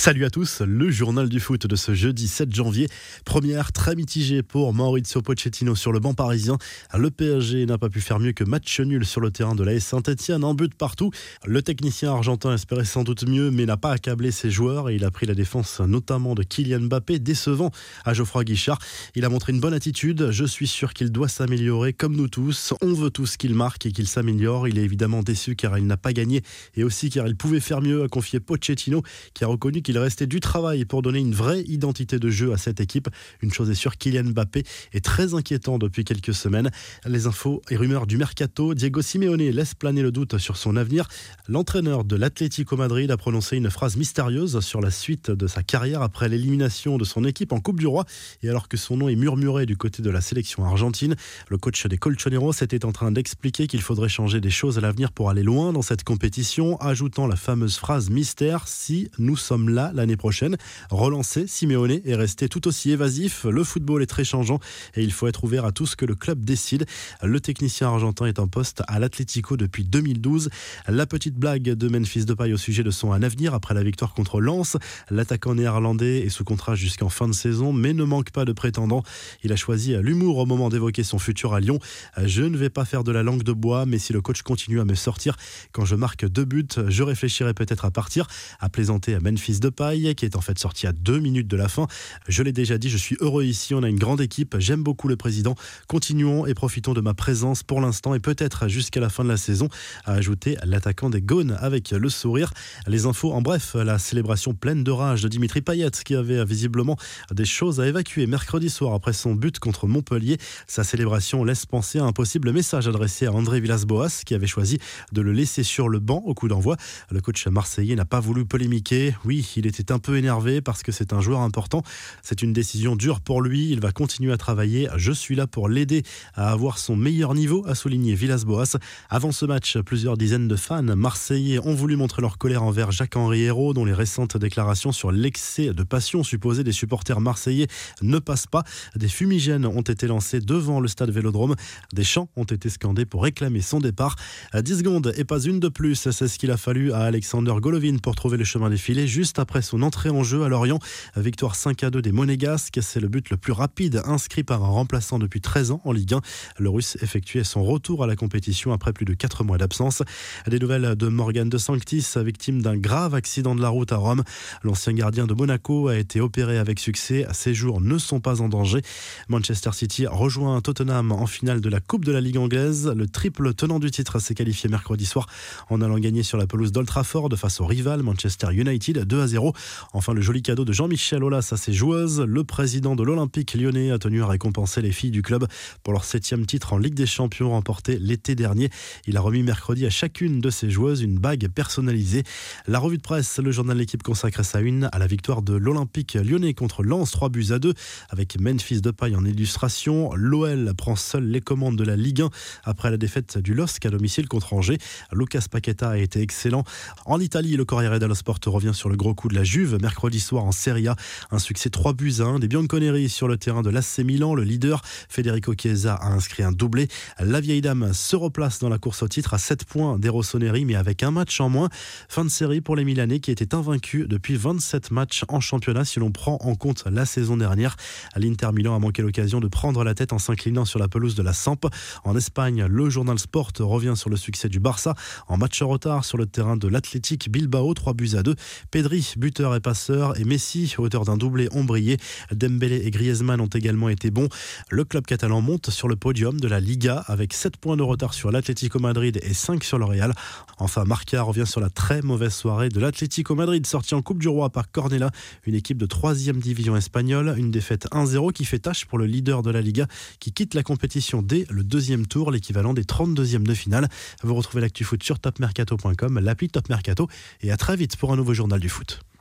Salut à tous, le journal du foot de ce jeudi 7 janvier. Première très mitigée pour Maurizio Pochettino sur le banc parisien. Le PSG n'a pas pu faire mieux que match nul sur le terrain de l'AS Saint-Etienne, un but partout. Le technicien argentin espérait sans doute mieux, mais n'a pas accablé ses joueurs et il a pris la défense notamment de Kylian Mbappé, décevant à Geoffroy Guichard. Il a montré une bonne attitude, je suis sûr qu'il doit s'améliorer comme nous tous. On veut tous qu'il marque et qu'il s'améliore. Il est évidemment déçu car il n'a pas gagné et aussi car il pouvait faire mieux, a confié Pochettino qui a reconnu qu'il il restait du travail pour donner une vraie identité de jeu à cette équipe. Une chose est sûre, Kylian Mbappé est très inquiétant depuis quelques semaines. Les infos et rumeurs du mercato, Diego Simeone laisse planer le doute sur son avenir. L'entraîneur de l'Atlético Madrid a prononcé une phrase mystérieuse sur la suite de sa carrière après l'élimination de son équipe en Coupe du Roi. Et alors que son nom est murmuré du côté de la sélection argentine, le coach des Colchoneros était en train d'expliquer qu'il faudrait changer des choses à l'avenir pour aller loin dans cette compétition, ajoutant la fameuse phrase mystère si nous sommes là l'année prochaine. Relancer Simeone est resté tout aussi évasif. Le football est très changeant et il faut être ouvert à tout ce que le club décide. Le technicien argentin est en poste à l'Atlético depuis 2012. La petite blague de Memphis Depay au sujet de son avenir après la victoire contre Lens. L'attaquant néerlandais est sous contrat jusqu'en fin de saison mais ne manque pas de prétendants. Il a choisi l'humour au moment d'évoquer son futur à Lyon. Je ne vais pas faire de la langue de bois mais si le coach continue à me sortir quand je marque deux buts, je réfléchirai peut-être à partir, à plaisanter à Memphis Depay qui est en fait sorti à deux minutes de la fin. Je l'ai déjà dit, je suis heureux ici, on a une grande équipe, j'aime beaucoup le président. Continuons et profitons de ma présence pour l'instant et peut-être jusqu'à la fin de la saison, a ajouté l'attaquant des Gaunes avec le sourire. Les infos, en bref, la célébration pleine de rage de Dimitri Payet qui avait visiblement des choses à évacuer mercredi soir après son but contre Montpellier. Sa célébration laisse penser à un possible message adressé à André Villas-Boas qui avait choisi de le laisser sur le banc au coup d'envoi. Le coach marseillais n'a pas voulu polémiquer. Oui, il était un peu énervé parce que c'est un joueur important. C'est une décision dure pour lui. Il va continuer à travailler. Je suis là pour l'aider à avoir son meilleur niveau, a souligné Villas-Boas. Avant ce match, plusieurs dizaines de fans marseillais ont voulu montrer leur colère envers Jacques-Henri Hérault, dont les récentes déclarations sur l'excès de passion supposé des supporters marseillais ne passent pas. Des fumigènes ont été lancés devant le stade Vélodrome. Des chants ont été scandés pour réclamer son départ. À 10 secondes et pas une de plus, c'est ce qu'il a fallu à Alexander Golovin pour trouver le chemin des filets juste après son entrée en jeu à Lorient. Victoire 5 à 2 des Monégasques, c'est le but le plus rapide inscrit par un remplaçant depuis 13 ans en Ligue 1. Le Russe effectuait son retour à la compétition après plus de 4 mois d'absence. Des nouvelles de Morgan de Sanctis, victime d'un grave accident de la route à Rome. L'ancien gardien de Monaco a été opéré avec succès. Ses jours ne sont pas en danger. Manchester City rejoint Tottenham en finale de la Coupe de la Ligue anglaise. Le triple tenant du titre s'est qualifié mercredi soir en allant gagner sur la pelouse d'Old Trafford face au rival Manchester United 2 à 0. Enfin, le joli cadeau de Jean-Michel Aulas à ses joueuses. Le président de l'Olympique lyonnais a tenu à récompenser les filles du club pour leur septième titre en Ligue des Champions remporté l'été dernier. Il a remis mercredi à chacune de ses joueuses une bague personnalisée. La revue de presse, le journal l'équipe consacre sa une à la victoire de l'Olympique lyonnais contre Lens, 3 buts à 2, avec Memphis Depay en illustration. L'OL prend seul les commandes de la Ligue 1 après la défaite du LOSC à domicile contre Angers. Lucas Paqueta a été excellent. En Italie, le Corriere dello Sport revient sur le gros coup de la Juve mercredi soir en Serie A. Un succès 3 buts à 1 des Bianconeri sur le terrain de l'AC Milan. Le leader Federico Chiesa a inscrit un doublé. La vieille dame se replace dans la course au titre à 7 points des Rossoneri mais avec un match en moins. Fin de série pour les Milanais qui étaient invaincus depuis 27 matchs en championnat si l'on prend en compte la saison dernière. L'Inter Milan a manqué l'occasion de prendre la tête en s'inclinant sur la pelouse de la Samp. En Espagne, le journal Sport revient sur le succès du Barça en match en retard sur le terrain de l'Athletic Bilbao, 3 buts à 2. Pedri, but buteur et passeur, et Messi, auteur d'un doublé, ont brillé. Dembélé et Griezmann ont également été bons. Le club catalan monte sur le podium de la Liga avec 7 points de retard sur l'Atlético Madrid et 5 sur le Real. Enfin, Marca revient sur la très mauvaise soirée de l'Atlético Madrid, sorti en Coupe du Roi par Cornella, une équipe de 3 division espagnole. Une défaite 1-0 qui fait tâche pour le leader de la Liga qui quitte la compétition dès le deuxième tour, l'équivalent des 32e de finale. Vous retrouvez l'actu foot sur topmercato.com, l'appli Top Mercato, et à très vite pour un nouveau journal du foot.